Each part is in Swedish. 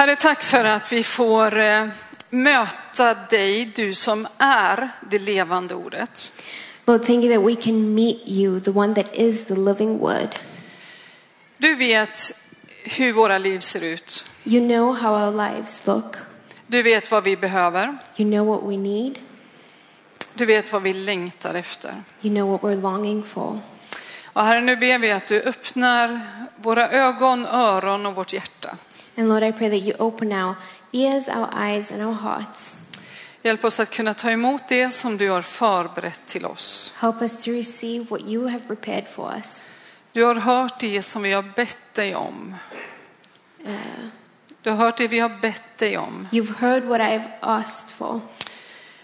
Herre, tack för att vi får eh, möta dig, du som är det levande ordet. Lord, thank you that we can meet you, the one that is the living word. Du vet hur våra liv ser ut. You know how our lives look. Du vet vad vi behöver. You know what we need. Du vet vad vi längtar efter. You know what we're longing for. Och Herre, nu ber vi att du öppnar våra ögon, öron och vårt hjärta. And Lord, I pray that you open our ears, our eyes, and our hearts. Hjälp oss att kunna ta emot det som du har förberett till oss. Help us to receive what you have prepared for us. Du har hört det som vi har bett dig om. Du har hört det vi har bett dig om. You've heard what I've asked for.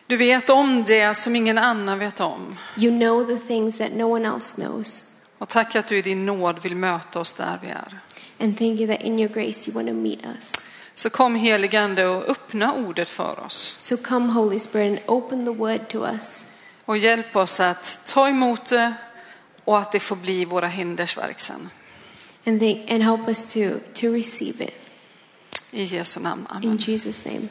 Du vet om det som ingen annan vet om. You know the things that no one else knows. Och tack att du i din nåd vill möta oss där vi är. And thank you that in your grace you want to meet us. Så kom heligande och öppna ordet för oss. So come, Holy Spirit, and open the word to us. Och hjälp oss att ta emot det och att det får bli våra händers verk sen. And, think, and help us to, to receive it. I Jesu namn. In Amen. Jesus' name.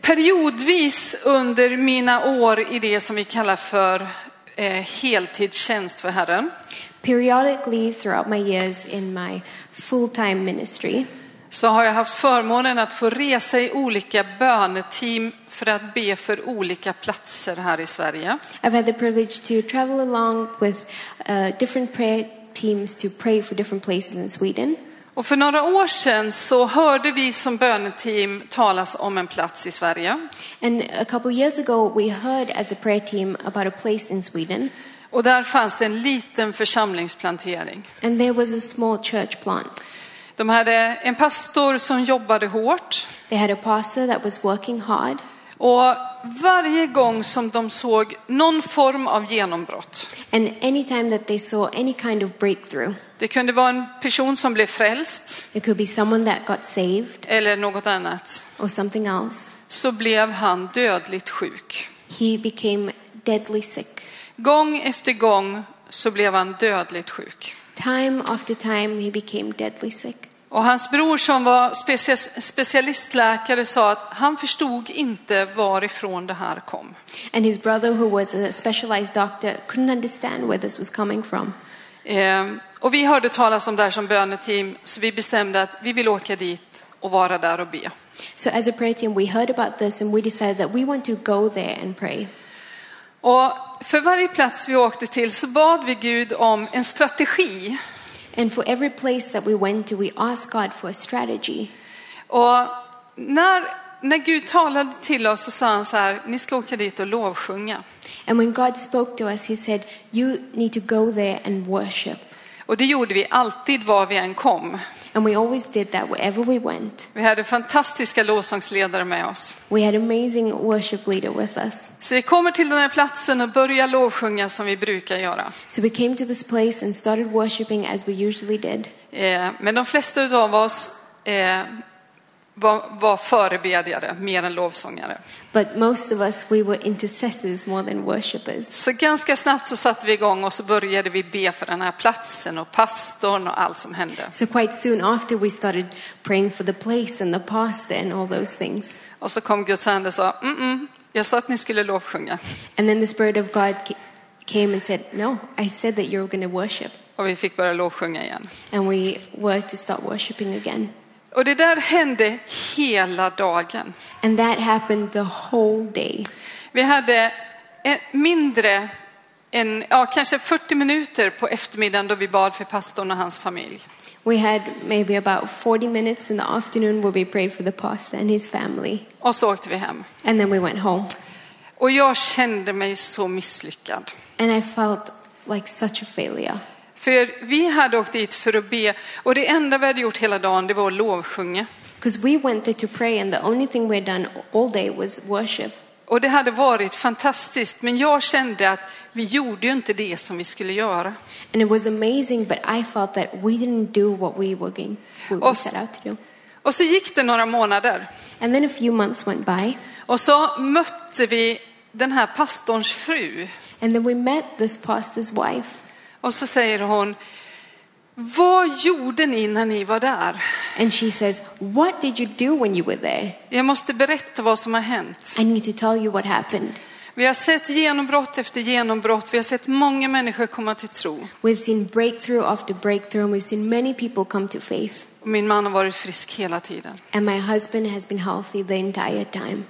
Periodvis under mina år i det som vi kallar för eh, heltidstjänst för Herren Periodically throughout my years in my full time ministry, så har jag haft förmånen att få resa i olika böneteam för att be för olika platser här i Sverige. I've had the privilege to travel along with uh, different prayer teams to pray for different places in Sweden. Och för några år sedan så hörde vi som böneteam talas om en plats i Sverige. And a couple years ago, we heard as a prayer team about a place in Sweden, Och där fanns det en liten församlingsplantering. and there was a small church plant. De hade en pastor som jobbade hårt They had a pastor that was working hard, och varje gång som de såg någon form av genombrott, and anytime that they saw any kind of breakthrough, det kunde vara en person som blev frälst it could be someone that got saved eller något annat, or something else, så blev han dödligt sjuk. he became deadly sick. Gång efter gång så blev han dödligt sjuk. Time after time, he became deadly sick. Och hans bror som var specia- specialistläkare sa att han förstod inte varifrån det här kom. And his brother, who was a specialized doctor, couldn't understand where this was coming from. Ehm, och vi hörde talas om det här som böneteam så vi bestämde att vi vill åka dit och vara där och be. So, as a prayer team, we heard about this and we decided that we want to go there and pray. Och för varje plats vi åkte till så bad vi Gud om en strategi. And for every place that we went to, we asked God for a strategy. Och när, när Gud talade till oss så sa han så här, ni ska åka dit och lovsjunga. And when God spoke to us, He said, You need to go there and worship. Och det gjorde vi alltid var vi än kom. And we always did that wherever we went. Vi hade fantastiska lovsångsledare med oss. We had amazing worship leader with us. Så vi kommer till den här platsen och börjar lovsjunga som vi brukar göra. So we came to this place and started worshiping as we usually did. Eh, Men de flesta av oss eh, var, var förebedjare mer än lovsångare. But most of us, we were intercessors more than worshipers. Så ganska snabbt så satte vi igång och så började vi be för den här platsen och pastorn och allt som hände. So quite soon after, we started praying for the place and the pastor and all those things. Och så kom Guds ande och sa, mm -mm, jag sa att ni skulle lovsjunga. And then the Spirit of God ca- came and said, No, I said that you're going to worship. Och vi fick börja lovsjunga igen. And we were to start worshiping again. Och det där hände hela dagen. And that happened the whole day. Vi hade mindre än, ja, kanske 40 minuter på eftermiddagen då vi bad för pastorn och hans familj. We had maybe about 40 minutes in the afternoon where we prayed for the pastor and his family. Och så åkte vi hem. And then we went home. Och jag kände mig så misslyckad. And I felt like such a failure. För vi hade åkt dit för att be och det enda vi hade gjort hela dagen det var att lovsjunga. Because we went there to pray, and the only thing we'd done all day was worship. Och det hade varit fantastiskt men jag kände att vi gjorde ju inte det som vi skulle göra. And it was amazing, but I felt that we didn't do what we were going, what we Och- set out to do. Och så gick det några månader And then a few months went by, och så mötte vi den här pastorns fru and then we met this pastor's wife. Och så säger hon vad gjorde ni när ni var där? And she says, What did you do when you were there? Jag måste berätta vad som har hänt. I need to tell you what happened. Vi har sett genombrott efter genombrott. Vi har sett många människor komma till tro. We've seen breakthrough after breakthrough, and we've seen many people come to faith. Min man har varit frisk hela tiden. And my husband has been healthy the entire time.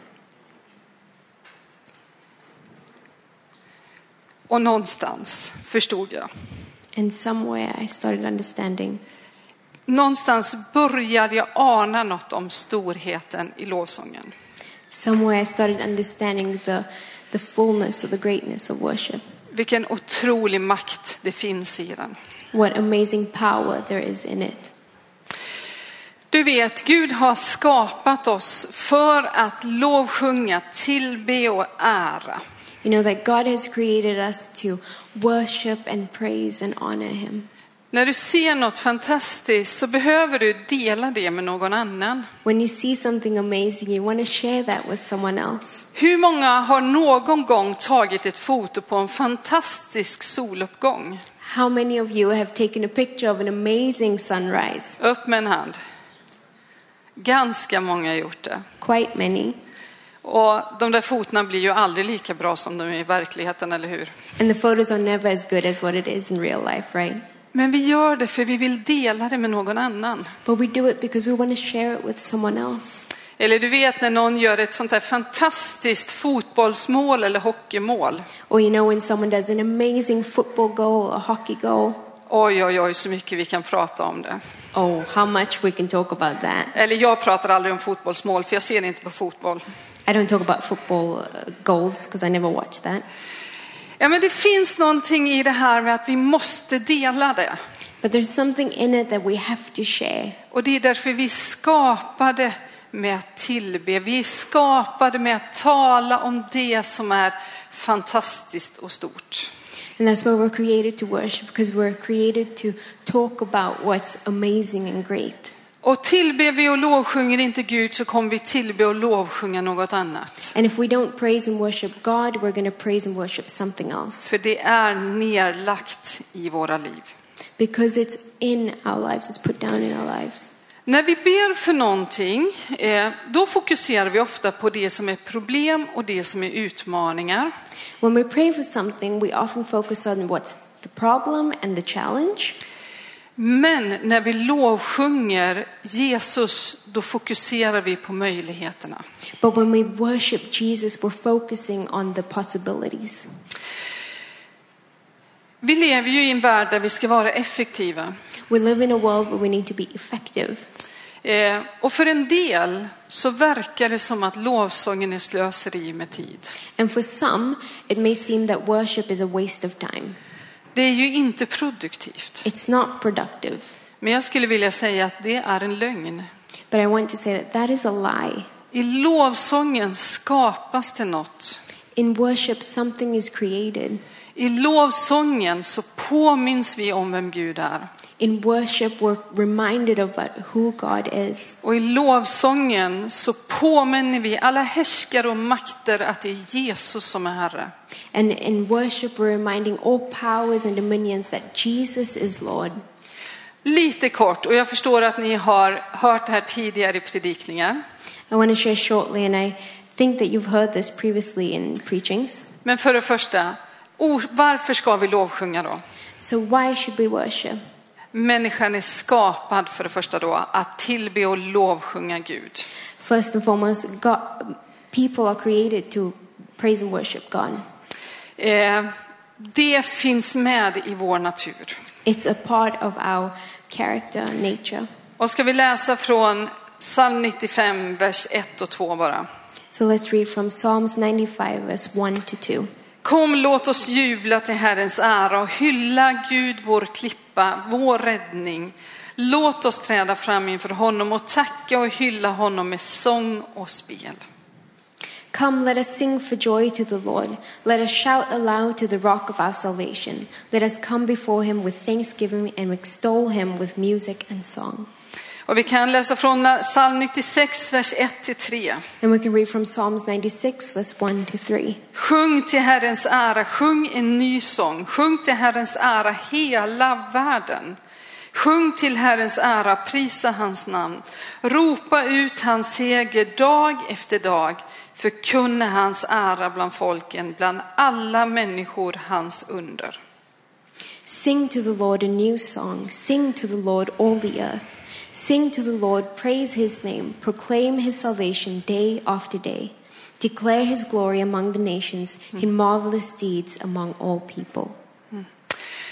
Och någonstans förstod jag. And somewhere I started understanding. Någonstans började jag ana något om storheten i lovsången. Somewhere I started understanding the, the fullness of the greatness of worship. Vilken otrolig makt det finns i den. What amazing power there is in it. Du vet, Gud har skapat oss för att lovsjunga, tillbe och ära. You know that God has created us to worship and praise and honor Him. När du ser något fantastiskt så behöver du dela det med någon annan. When you see something amazing, you want to share that with someone else. Hur många har någon gång tagit ett foto på en fantastisk soluppgång? How many of you have taken a picture of an amazing sunrise? Upp med en hand. Ganska många har gjort det. Quite many. Och de där fotona blir ju aldrig lika bra som de är i verkligheten, eller hur? And the photos are never as good as what it is in real life, right? Men vi gör det för vi vill dela det med någon annan. But we do it because we want to share it with someone else. Eller du vet när någon gör ett sånt här fantastiskt fotbollsmål eller hockeymål. Or you know when someone does an amazing football goal or hockey goal. Oj, oj, oj, så mycket vi kan prata om det. Oh, how much we can talk about that. Eller jag pratar aldrig om fotbollsmål, för jag ser inte på fotboll. I don't talk about football uh, goals because I never watch that. Ja, men det finns någonting i det här med att vi måste dela det. But there's something in it that we have to share. Och det är därför vi skapade med att tillbe. Vi är skapade med att tala om det som är fantastiskt och stort. And that's why we're created to worship because we're created to talk about what's amazing and great. Och tillber vi och lovsjunger inte Gud så kommer vi tillbe och lovsjunga något annat. And if we don't praise and worship God, we're going to praise and worship something else För det är nerlagt i våra liv. because it's in our lives, it's put down in our lives. När vi ber för någonting, eh, då fokuserar vi ofta på det som är problem och det som är utmaningar. When we pray for something, we often focus on what's the problem and the challenge. Men när vi lovsjunger Jesus, då fokuserar vi på möjligheterna. But when we worship Jesus, we're focusing on the possibilities. Vi lever ju i en värld där vi ska vara effektiva. We live in a world where we need to be effective. Eh, och för en del så verkar det som att lovsången är slöseri med tid. And for some, it may seem that worship is a waste of time. Det är ju inte produktivt. It's not productive. Men jag skulle vilja säga att det är en lögn. But I want to say that that is a lie. I lovsången skapas det något. In worship, something is created. I lovsången så påminns vi om vem Gud är. In worship, we're reminded about who God is. Och i lovsången så påminner vi alla härskare och makter att det är Jesus som är Herre. And in worship, we're reminding all powers and dominions that Jesus is Lord. Lite kort, och jag förstår att ni har hört det här tidigare i predikningar. I want to share shortly, and I think that you've heard this previously in preachings. Men för det första, varför ska vi lovsjunga då? So, why should we worship? Människan är skapad för det första då att tillbe och lovsjunga Gud. First and foremost, God, people are created to praise and worship God. Eh, det finns med i vår natur. It's a part of our character, nature. Och ska vi läsa från psalm 95, vers 1 och 2 bara. So let's read from Psalms 95, verse 1 to 2. Kom, låt oss jubla till Herrens ära och hylla Gud, vår klippa, vår räddning. Låt oss träda fram inför honom och tacka och hylla honom med sång och spel. Come, let us sing for joy to the Lord. Let us shout aloud to the rock of our salvation. Let us come before him with thanksgiving and extol him with music and song. Och vi kan läsa från psalm 96, vers 1-3. And we can read from Psalms 96, verse 1 to 3. Sjung till Herrens ära, sjung en ny sång. Sjung till Herrens ära hela världen. Sjung till Herrens ära, prisa hans namn. Ropa ut hans seger dag efter dag. Förkunna hans ära bland folken, bland alla människor hans under. Sing to the Lord a new song. Sing to the Lord, all the earth. Sing to the Lord, praise his name. Proclaim his salvation day after day. Declare his glory among the nations, his marvelous deeds among all people.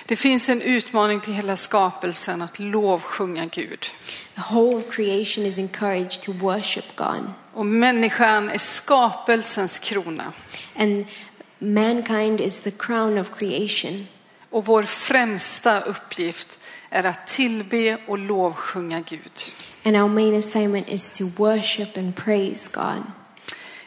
Det finns en utmaning till hela skapelsen att lovsjunga Gud. The whole of creation is encouraged to worship God. Och människan är skapelsens krona. And mankind is the crown of creation. Och vår främsta uppgift är att tillbe och lovsjunga Gud. And our main assignment is to worship and praise God.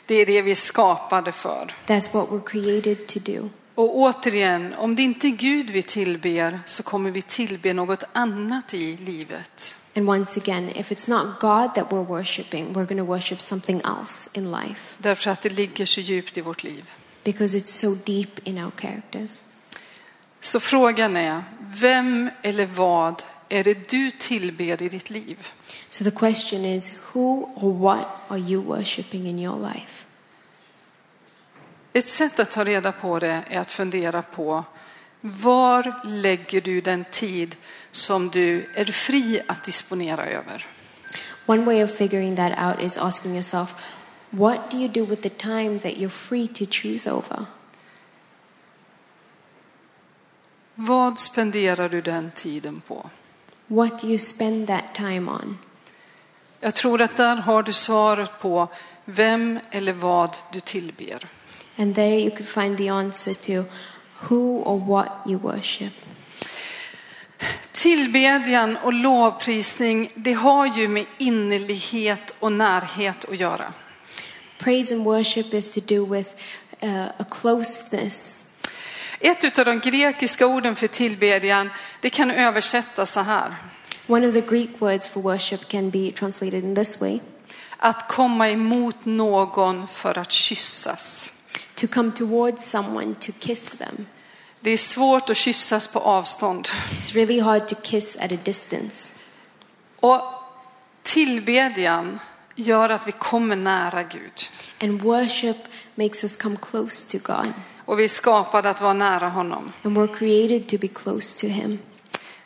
Det är det vi är skapade för. That's what we're created to do. Och återigen, om det inte är Gud vi tillber så kommer vi tillbe något annat i livet. And once again, if it's not God that we're worshiping, we're going to worship something else in life Därför att det ligger så djupt i vårt liv. because it's so deep in our characters. Så frågan är, vem eller vad är det du tillber i ditt liv? So the question is who or what are you worshiping in your life? Ett sätt att ta reda på det är att fundera på var lägger du den tid som du är fri att disponera över? One way of figuring that out is asking yourself, what do you do with the time that you're free to choose over? Vad spenderar du den tiden på? What do you spend that time on? Jag tror att där har du svaret på vem eller vad du tillber. And there you could find the answer to who or what you worship. Tillbedjan och lovprisning, det har ju med innerlighet och närhet att göra. Praise and worship is to do with uh, a closeness. Ett av de grekiska orden för tillbedjan, det kan översättas så här. One of the Greek words for worship can be translated in this way Att komma emot någon för att kyssas. to come towards someone to kiss them. Det är svårt att kyssas på avstånd. It's really hard to kiss at a distance. Och tillbedjan gör att vi kommer nära Gud. And worship makes us come close to God. Och vi är skapade att vara nära honom. And we're created to be close to Him.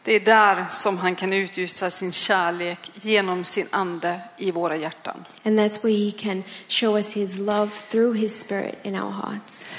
Det är där som han kan utgjuta sin kärlek genom sin ande i våra hjärtan. And that's where He can show us His love through His Spirit in our hearts.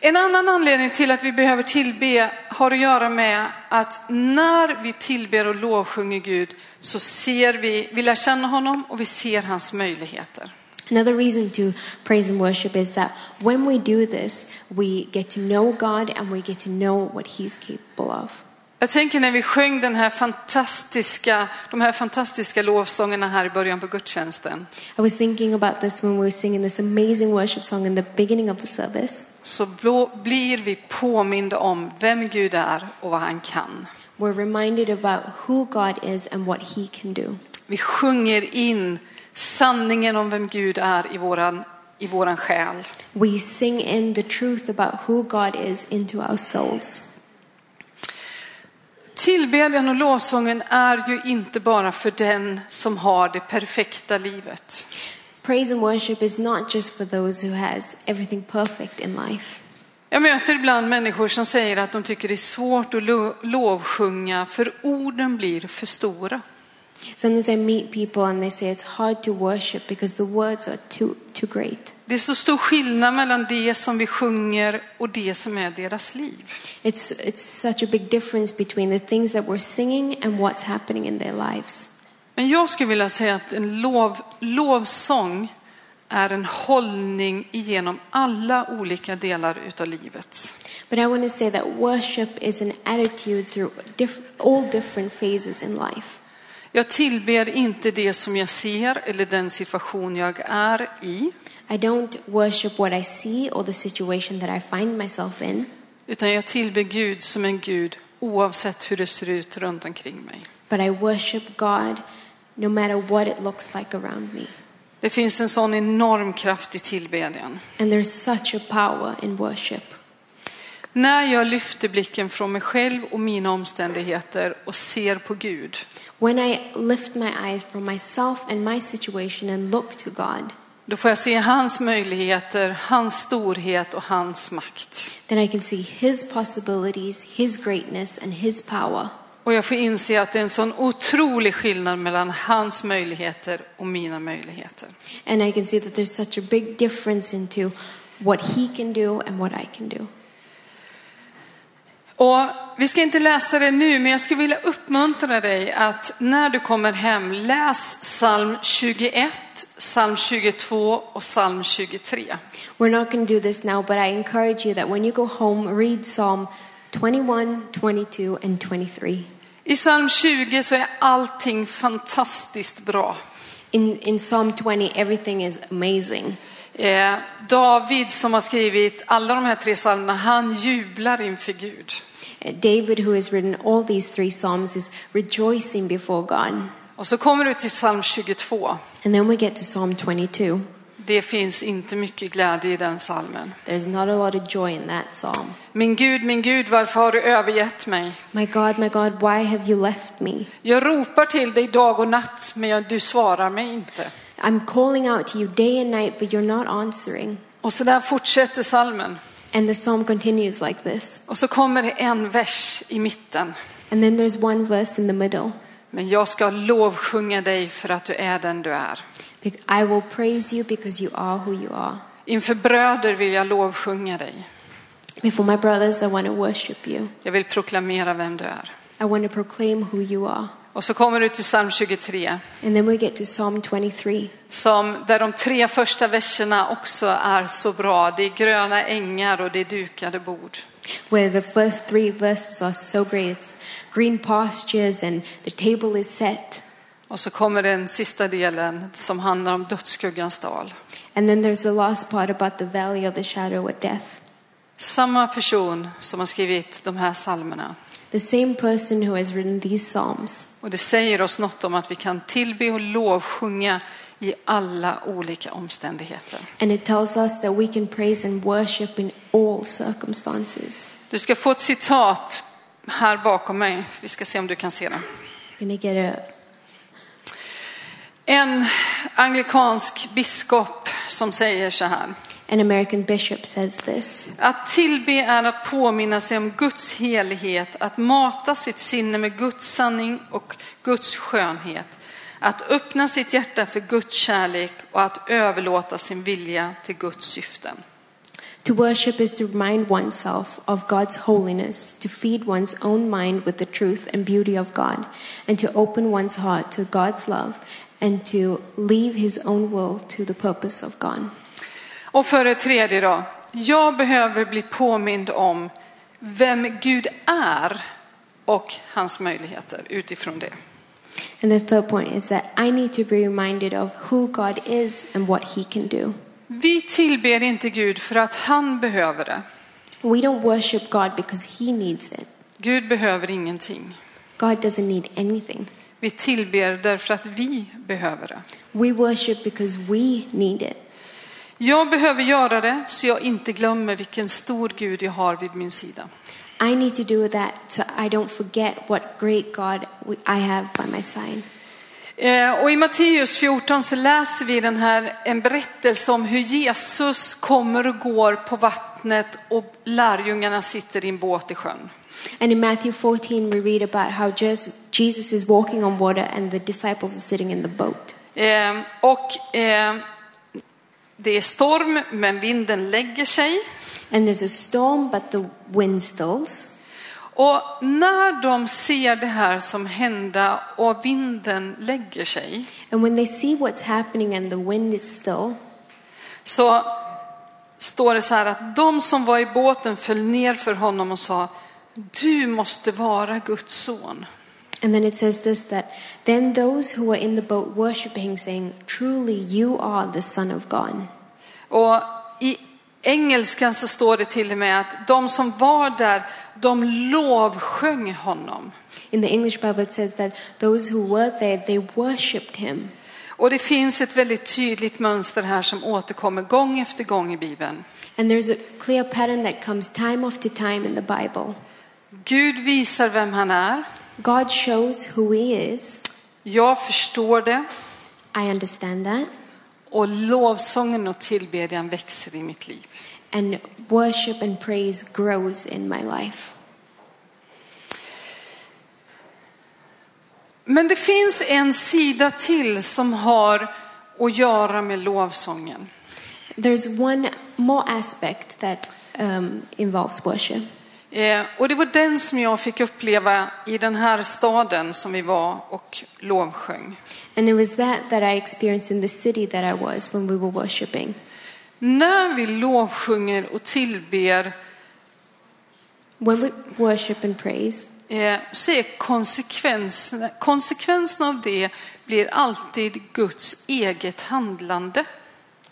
En annan anledning till att vi behöver tillbe har att göra med att när vi tillber och lovsjunger Gud så ser vi, vi lär känna honom och vi ser hans möjligheter. Another reason to praise and worship is that when we do this, we get to know God and we get to know what He's capable of. Jag tänker när vi sjöng den här fantastiska, de här fantastiska lovsångerna här i början på gudstjänsten. I was thinking about this when we were singing this amazing worship song in the beginning of the service. Så blå, blir vi påminda om vem Gud är och vad han kan. We're reminded about who God is and what He can do. Vi sjunger in sanningen om vem Gud är i våran, i våran själ. We sing in the truth about who God is into our souls. Tillbedjan och lovsången är ju inte bara för den som har det perfekta livet. Praise and worship is not just for those who has everything perfect in life. Jag möter ibland människor som säger att de tycker det är svårt att lo- lovsjunga för orden blir för stora. Sometimes I meet people and they say it's hard to worship because the words are too too great. Det är så stor skillnad mellan det som vi sjunger och det som är deras liv. It's it's such a big difference between the things that we're singing and what's happening in their lives. Men jag skulle vilja säga att en lov, lovsång är en hållning igenom alla olika delar utav livet. But I want to say that worship is an attitude through diff- all different phases in life. Jag tillber inte det som jag ser eller den situation jag är i, I don't worship what I see or the situation that I find myself in, utan jag tillber Gud som en Gud oavsett hur det ser ut runt omkring mig. but I worship God no matter what it looks like around me. Det finns en sån enorm kraft i tillbedjan. And there's such a power in worship. När jag lyfter blicken från mig själv och mina omständigheter och ser på Gud, When I lift my eyes from myself and my situation and look to God, då får jag se hans möjligheter, hans storhet och hans makt. then I can see His possibilities, His greatness, and His power. Och jag får inse att det är en sån otrolig skillnad mellan hans möjligheter och mina möjligheter. And I can see that there's such a big difference into what He can do and what I can do. Och vi ska inte läsa det nu, men jag skulle vilja uppmuntra dig att när du kommer hem, läs psalm 21, psalm 22 och psalm 23. We're not going to do this now, but I encourage you that when you go home, read Psalm 21, 22, and 23. I psalm 20 så är allting fantastiskt bra. In, in Psalm 20, everything is amazing. Eh, David som har skrivit alla de här tre psalmerna, han jublar inför Gud. Uh, David, who has written all these three Psalms, is rejoicing before God. Och så kommer du till psalm 22. And then we get to Psalm 22. Det finns inte mycket glädje i den psalmen. There's not a lot of joy in that psalm. Min Gud, min Gud, varför har du övergett mig? My God, my God, why have you left me? Jag ropar till dig dag och natt, men du svarar mig inte. I'm calling out to you day and night, but you're not answering. Och så där fortsätter salmen. And the psalm continues like this. Och så kommer det en vers i mitten. And then there's one verse in the middle. Men jag ska lovsjunga dig för att du är den du är. I will praise you because you are who you are. Inför bröder vill jag lovsjunga dig. Before my brothers, I want to worship you. Jag vill proklamera vem du är. I want to proclaim who you are. Och så kommer du till psalm 23, And then we get to Psalm 23, som, där de tre första verserna också är så bra. Det är gröna ängar och det är dukade bord. where the first three verses are so great. It's green pastures and the table is set. Och så kommer den sista delen som handlar om dödsskuggans dal. And then there's the last part about the valley of the shadow of death. Samma person som har skrivit de här psalmerna. The same person who has written these Psalms. Och det säger oss något om att vi kan tillbe och lovsjunga i alla olika omständigheter. And it tells us that we can praise and worship in all circumstances. Du ska få ett citat här bakom mig. Vi ska se om du kan se det. Going to get a, En anglikansk biskop som säger så här. An American bishop says this. Att tillbe är att påminna sig om Guds helighet, att mata sitt sinne med Guds sanning och Guds skönhet, att öppna sitt hjärta för Guds kärlek och att överlåta sin vilja till Guds syften. To worship is to remind oneself of God's holiness, to feed one's own mind with the truth and beauty of God, and to open one's heart to God's love and to leave his own will to the purpose of God. Och för det tredje då, jag behöver bli påmind om vem Gud är och hans möjligheter utifrån det. And the third point is that I need to be reminded of who God is and what he can do. Vi tillber inte Gud för att han behöver det. We don't worship God because he needs it. Gud behöver ingenting. God doesn't need anything. Vi tillber därför att vi behöver det. We worship because we need it. Jag behöver göra det så jag inte glömmer vilken stor Gud jag har vid min sida. I need to do that so I don't forget what great God I have by my side. Eh, Och i Matteus 14 så läser vi den här, en berättelse om hur Jesus kommer och går på vattnet och lärjungarna sitter i en båt i sjön. And in Matthew 14, we read about how Jesus is walking on water and the disciples are sitting in the boat. Eh, Och eh, det är storm men vinden lägger sig. And there's a storm, but the wind stills. Och när de ser det här som hända och vinden lägger sig And when they see what's happening and the wind is still, så står det så här att de som var i båten föll ner för honom och sa du måste vara Guds son. And then it says this that then those who were in the boat worshiped him, saying, Truly you are the Son of God. Och i engelskan så står det till och med att de som var där, de lovsjöng honom. In the English Bible, it says that those who were there, they worshipped him. Och det finns ett väldigt tydligt mönster här som återkommer gång efter gång i Bibeln. And there's a clear pattern that comes time after time in the Bible. Gud visar vem han är. God shows who He is. Jag förstår det. I understand that. Och lovsången och tillbedjan växer i mitt liv. And worship and praise grows in my life. Men det finns en sida till som har att göra med lovsången. There's one more aspect that um, involves worship. Eh, och det var den som jag fick uppleva i den här staden som vi var och lovsjöng. And it was that that I experienced in the city that I was when we were worshiping. När vi lovsjunger och tillber When we worship and praise, eh, så är konsekvenserna, konsekvenserna av det blir alltid Guds eget handlande.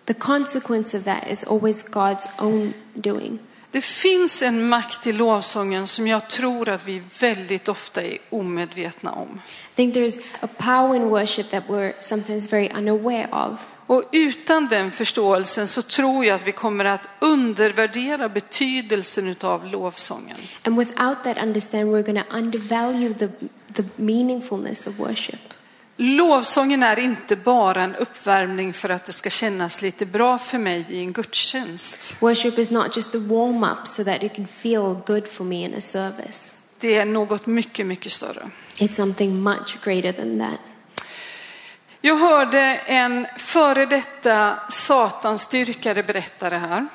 the consequence of that is always God's own doing. Det finns en makt i lovsången som jag tror att vi väldigt ofta är omedvetna om. I think there's a power in worship that we're sometimes very unaware of. Och utan den förståelsen så tror jag att vi kommer att undervärdera betydelsen av lovsången. And without that understanding, we're going to undervalue the, the meaningfulness of worship. Lovsången är inte bara en uppvärmning för att det ska kännas lite bra för mig i en gudstjänst. Worship is not just a warm up so that it can feel good for me in a service. Det är något mycket, mycket större. It's something much greater than that. Jag hörde en före detta satanstyrkare berätta det här.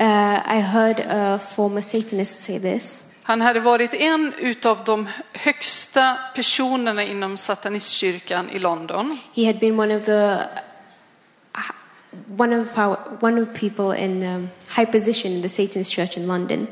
Uh, I heard a former Satanist say this. Han hade varit en utav de högsta personerna inom satanistkyrkan i London. He had been one of the one of power, one of people in um, high position in the Satanist church in London.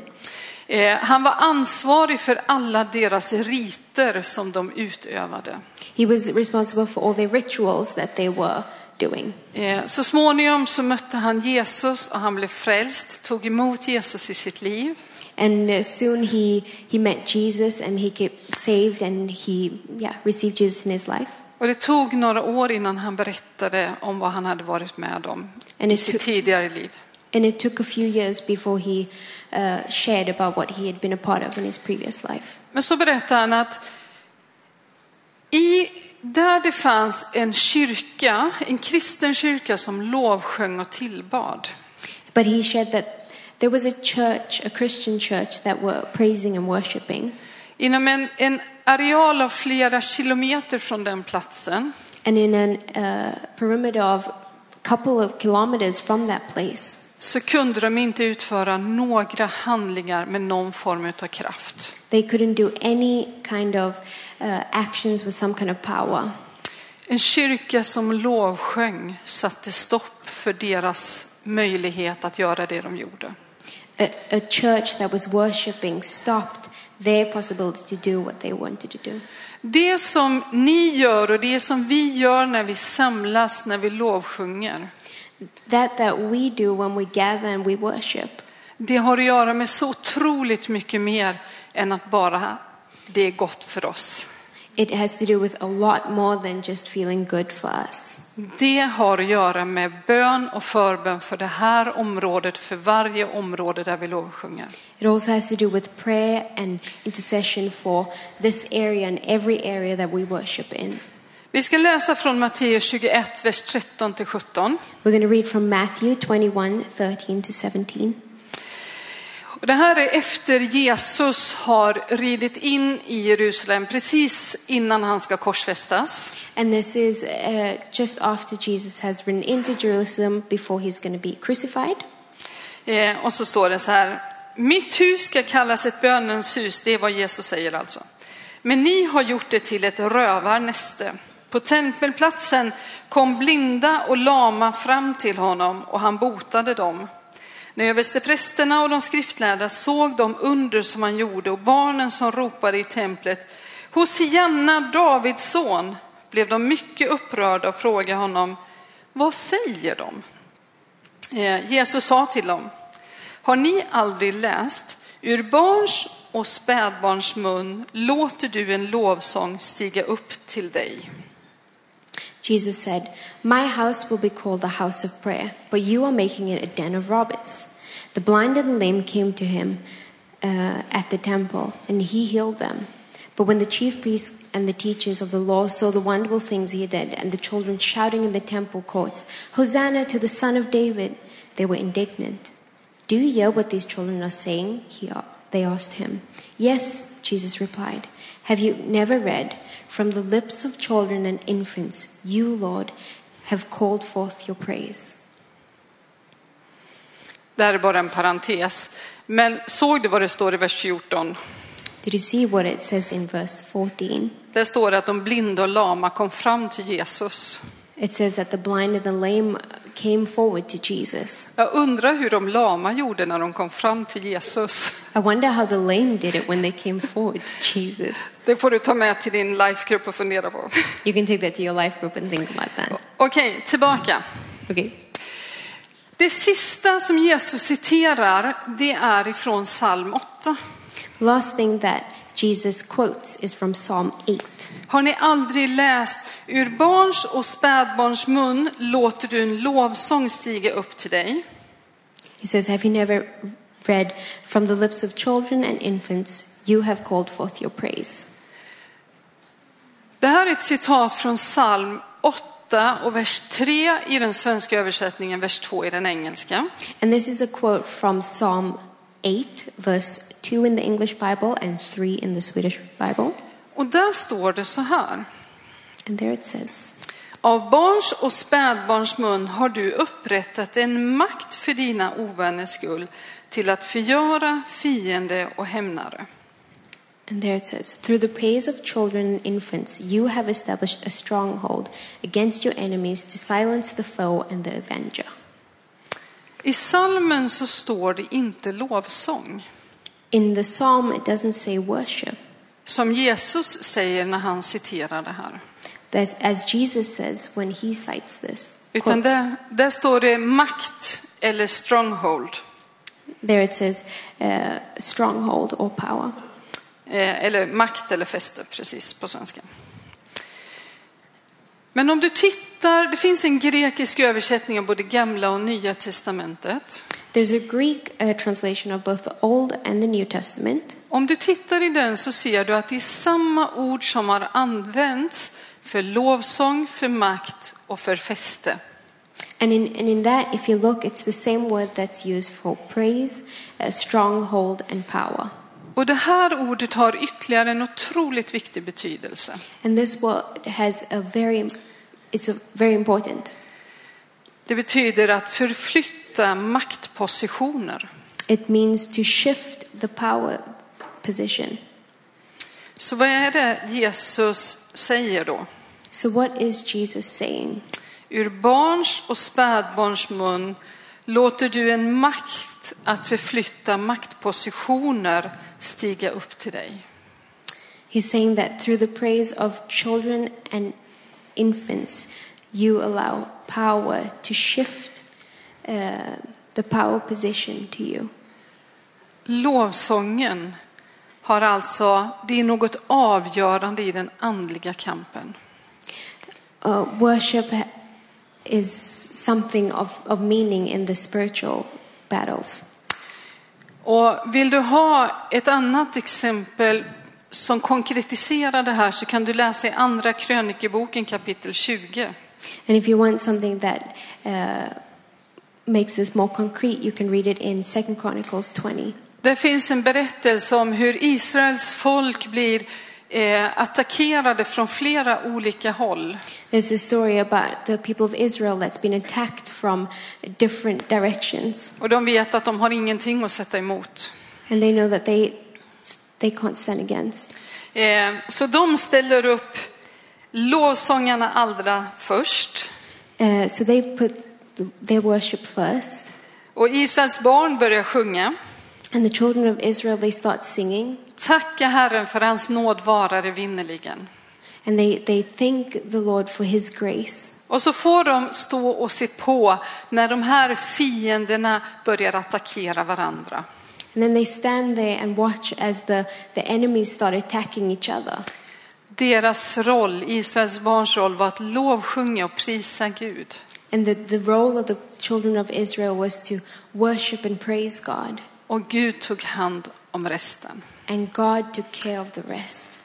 Eh, Han var ansvarig för alla deras riter som de utövade. He was responsible for all the rituals that they were doing. Eh, Så småningom så mötte han Jesus och han blev frälst, tog emot Jesus i sitt liv. And uh, soon he, he met Jesus and he got saved and he yeah, received Jesus in his life. Och det tog några år innan han berättade om vad han hade varit med om And i it sitt took- tidigare liv. And it took a few years before he uh, shared about what he had been a part of in his previous life. Men så berättar han att i, där det fanns en kyrka, en kristen kyrka som lovsjöng och tillbad. But he shared that there was a church, a Christian church, that were praising and worshiping. Inom en, en areal av flera kilometer från den platsen And in a uh, perimeter of a couple of kilometers from that place, så kunde de inte utföra några handlingar med någon form av kraft. they couldn't do any kind of uh, actions with some kind of power. En kyrka som lovsjöng satte stopp för deras möjlighet att göra det de gjorde. A, a church that was worshiping stopped their possibility to do what they wanted to do. Det som ni gör och det som vi gör när vi samlas, när vi lovsjunger, That that we do when we gather and we worship, det har att göra med så otroligt mycket mer än att bara det är gott för oss. It has to do with a lot more than just feeling good for us. Det har att göra med bön och förbön för det här området, för varje område där vi lovsjunger. It also has to do with prayer and intercession for this area and every area that we worship in. Vi ska läsa från Matteus 21, vers 13 till 17. We're going to read from Matthew 21 13 to 17. Och Det här är efter Jesus har ridit in i Jerusalem precis innan han ska korsfästas. And this is uh, just after Jesus has ridden into Jerusalem before he's going to be crucified. Eh, och så står det så här. Mitt hus ska kallas ett bönens hus, det är vad Jesus säger alltså. Men ni har gjort det till ett rövarnäste. På tempelplatsen kom blinda och lama fram till honom och han botade dem. När översteprästerna och de skriftlärda såg de under som han gjorde och barnen som ropade i templet Hosianna, Davids son, blev de mycket upprörda och frågade honom, vad säger de? Eh, Jesus sa till dem, har ni aldrig läst, ur barns och spädbarns mun låter du en lovsång stiga upp till dig. Jesus said, My house will be called a house of prayer, but you are making it a den of robbers. The blind and the lame came to him uh, at the temple, and he healed them. But when the chief priests and the teachers of the law saw the wonderful things he did, and the children shouting in the temple courts, Hosanna to the Son of David, they were indignant. Do you hear what these children are saying? He, they asked him. Yes, Jesus replied. Have you never read, From the lips of children and infants, you, Lord, have called forth your praise? Det här är bara en parentes. Men såg du vad det står i vers 14? Did you see what it says in verse 14? Det står att de blinda och lama kom fram till Jesus. It says that the blind and the lame came forward to Jesus. Jag undrar hur de lama gjorde när de kom fram till Jesus. I wonder how the lame did it when they came forward to Jesus. Det får du ta med till din lifegrupp och fundera på. You can take that to your life group and think about that. Okej, tillbaka. Okay. Det sista som Jesus citerar, det är ifrån psalm 8. The last thing that Jesus quotes is from Psalm 8. Har ni aldrig läst ur barns och spädbarns mun låter du en lovsång stiga upp till dig? He says, Have you never read, From the lips of children and infants, you have called forth your praise? Det här är ett citat från psalm 8 och vers 3 i den svenska översättningen, vers 2 i den engelska. And this is a quote from Psalm 8, verse 2 in the English Bible and 3 in the Swedish Bible. Och där står det så här. And there it says, Av barns och spädbarns mun har du upprättat en makt för dina ovänners skull till att förgöra fiende och hämnare. and there it says, Through the praise of children and infants, you have established a stronghold against your enemies to silence the foe and the avenger. I salmen så står det inte lovsång, In the psalm, it doesn't say worship. som Jesus säger när han citerar det här. That's, as Jesus says when he cites this. Utan där, där står det makt eller stronghold. There it says uh, stronghold or power. Eh, eller makt eller fäste, precis på svenska. Men om du tittar, det finns en grekisk översättning av både gamla och nya testamentet. There's a Greek uh, translation of both the Old and the New Testament. Om du tittar i den så ser du att det är samma ord som har använts för lovsång, för makt och för fäste. And in, and in that, if you look, it's the same word that's used for praise, uh, stronghold, and power. Och det här ordet har ytterligare en otroligt viktig betydelse. And this word has a very, it's very important. Det betyder att förflytta maktpositioner. It means to shift the power position. Så vad är det Jesus säger då? So what is Jesus saying? Ur barns och spädbarns mun låter du en makt att förflytta maktpositioner stiga upp till dig. He's saying that through the praise of children and infants, you allow power to shift uh, the power position to you. Lovsången har alltså, det är något avgörande i den andliga kampen. Uh, worship is something of, of meaning in the spiritual battles. Och vill du ha ett annat exempel som konkretiserar det här så kan du läsa i andra krönikeboken kapitel 20. And if you want something that uh, makes this more concrete, you can read it in Second Chronicles 20. Det finns en berättelse om hur Israels folk blir eh, attackerade från flera olika håll. There's a story about the people of Israel that's been attacked from different directions, Och de vet att de har ingenting att sätta emot. and they know that they they can't stand against. Eh, så de ställer upp lovsångarna allra först. Uh, so they put the, their worship first, Och Israels barn börjar sjunga. and the children of Israel they start singing, Tacka Herren för hans nåd varar evinnerligen. and they they thank the Lord for His grace. Och så får de stå och se på när de här fienderna börjar attackera varandra. And then they stand there and watch as the, the enemies start attacking each other. deras roll, Israels barns roll, var att lovsjunga och prisa Gud. And the, the role of the children of Israel was to worship and praise God. Och Gud tog hand om resten. And God took care of the rest.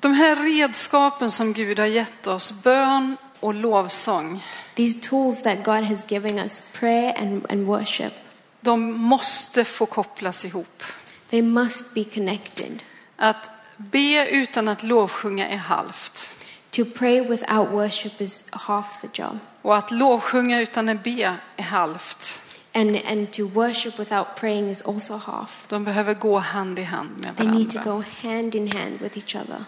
De här redskapen som Gud har gett oss, bön och lovsång, These tools that God has given us, prayer and, and worship, de måste få kopplas ihop. they must be connected. Att be utan att lovsjunga är halvt. To pray without worship is half the job. Och att lovsjunga utan att be är halvt. And, and to worship without praying is also half. De behöver gå hand i hand med They need to varandra. go hand in hand with each other.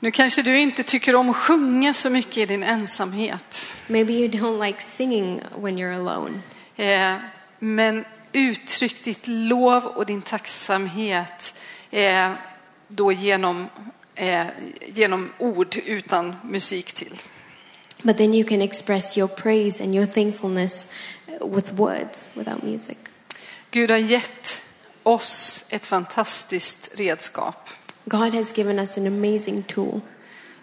Nu kanske du inte tycker om att sjunga så mycket i din ensamhet. Maybe you don't like singing when you're alone, Eh, Men uttryck ditt lov och din tacksamhet eh, då genom, eh, genom ord utan musik till. but then you can express your praise and your thankfulness with words, without music. Gud har gett oss ett fantastiskt redskap God has given us an amazing tool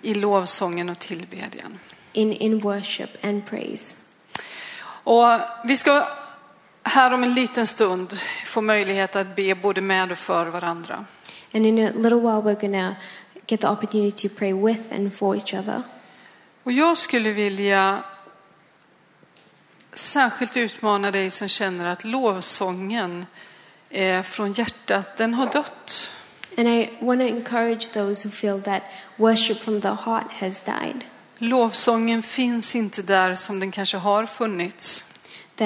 i lovsången och tillbedjan. in, in worship and praise. Och vi ska här om en liten stund få möjlighet att be både med och för varandra. And in a little while, we're to get the opportunity to pray with and for each other. Och jag skulle vilja särskilt utmana dig som känner att lovsången eh, från hjärtat, den har dött. And I want to encourage those who feel that worship from the heart has died, Lovsången finns inte där som den kanske har funnits.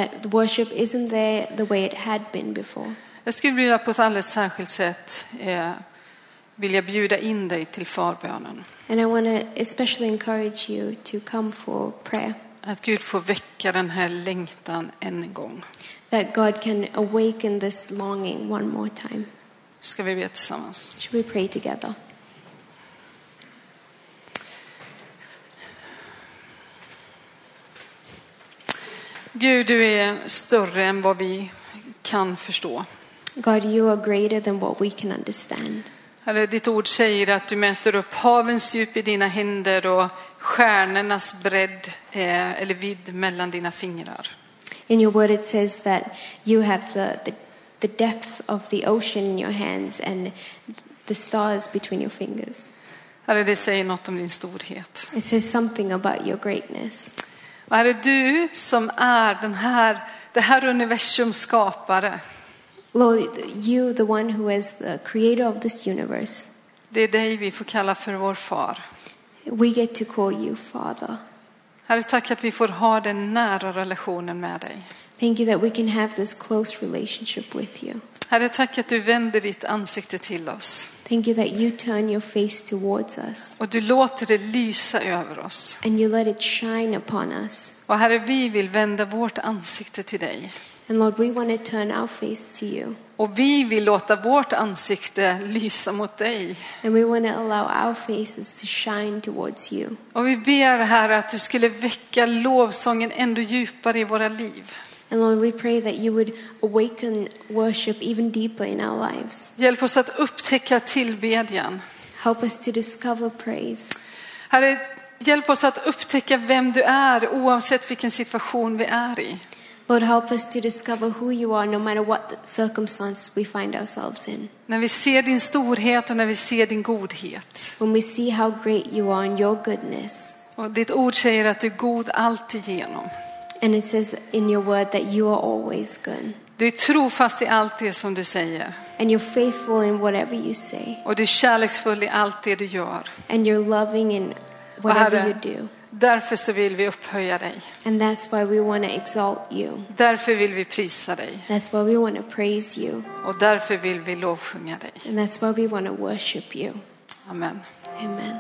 That worship isn't there the way it had been before. Jag skulle vilja på ett alldeles särskilt sätt eh, vilja bjuda in dig till förbönen. And I want to especially encourage you to come for prayer, Att Gud får väcka den här längtan än en gång. that God can awaken this longing one more time. Ska vi be tillsammans? Should we pray together? Gud, du är större än vad vi kan förstå. God, you are greater than what we can understand. Herre, ditt ord säger att du mäter upp havens djup i dina händer och stjärnornas bredd eh, eller vidd mellan dina fingrar. In your word, it says that you have the, the, the depth of the ocean in your hands and the stars between your fingers. Herre, det säger något om din storhet. It says something about your greatness. Herre, du som är den här, det här universums skapare. Lord, you, the one who is the creator of this universe, Det är dig vi får kalla för vår far. we get to call you Father. Herre, tack att vi får ha den nära relationen med dig. Thank you that we can have this close relationship with you. Herre, tack att du vänder ditt ansikte till oss Thank you that you turn your face towards us och du låter det lysa över oss. and you let it shine upon us. Och Herre, vi vill vända vårt ansikte till dig. And Lord, we want to turn our face to you. Och vi vill låta vårt ansikte lysa mot dig. And we want to allow our faces to shine towards you. Och vi ber Herre att du skulle väcka lovsången ändå djupare i våra liv. And Lord, we pray that you would awaken worship even deeper in our lives. Hjälp oss att upptäcka tillbedjan. Help us to discover praise. Herre, hjälp oss att upptäcka vem du är oavsett vilken situation vi är i. Lord, help us to discover who you are no matter what circumstances we find ourselves in. När vi ser din storhet och när vi ser din godhet. When we see how great you are and your goodness. Och ditt ord säger att du är god alltigenom. And it says in your word that you are always good. Du är trofast i allt det som du säger. And you're faithful in whatever you say. Och du är kärleksfull i allt det du gör. And you're loving in whatever Herre, you do. därför så vill vi upphöja dig. And that's why we want to exalt you. Därför vill vi prisa dig. That's why we want to praise you. Och därför vill vi lovsjunga dig. And that's why we want to worship you. Amen. Amen.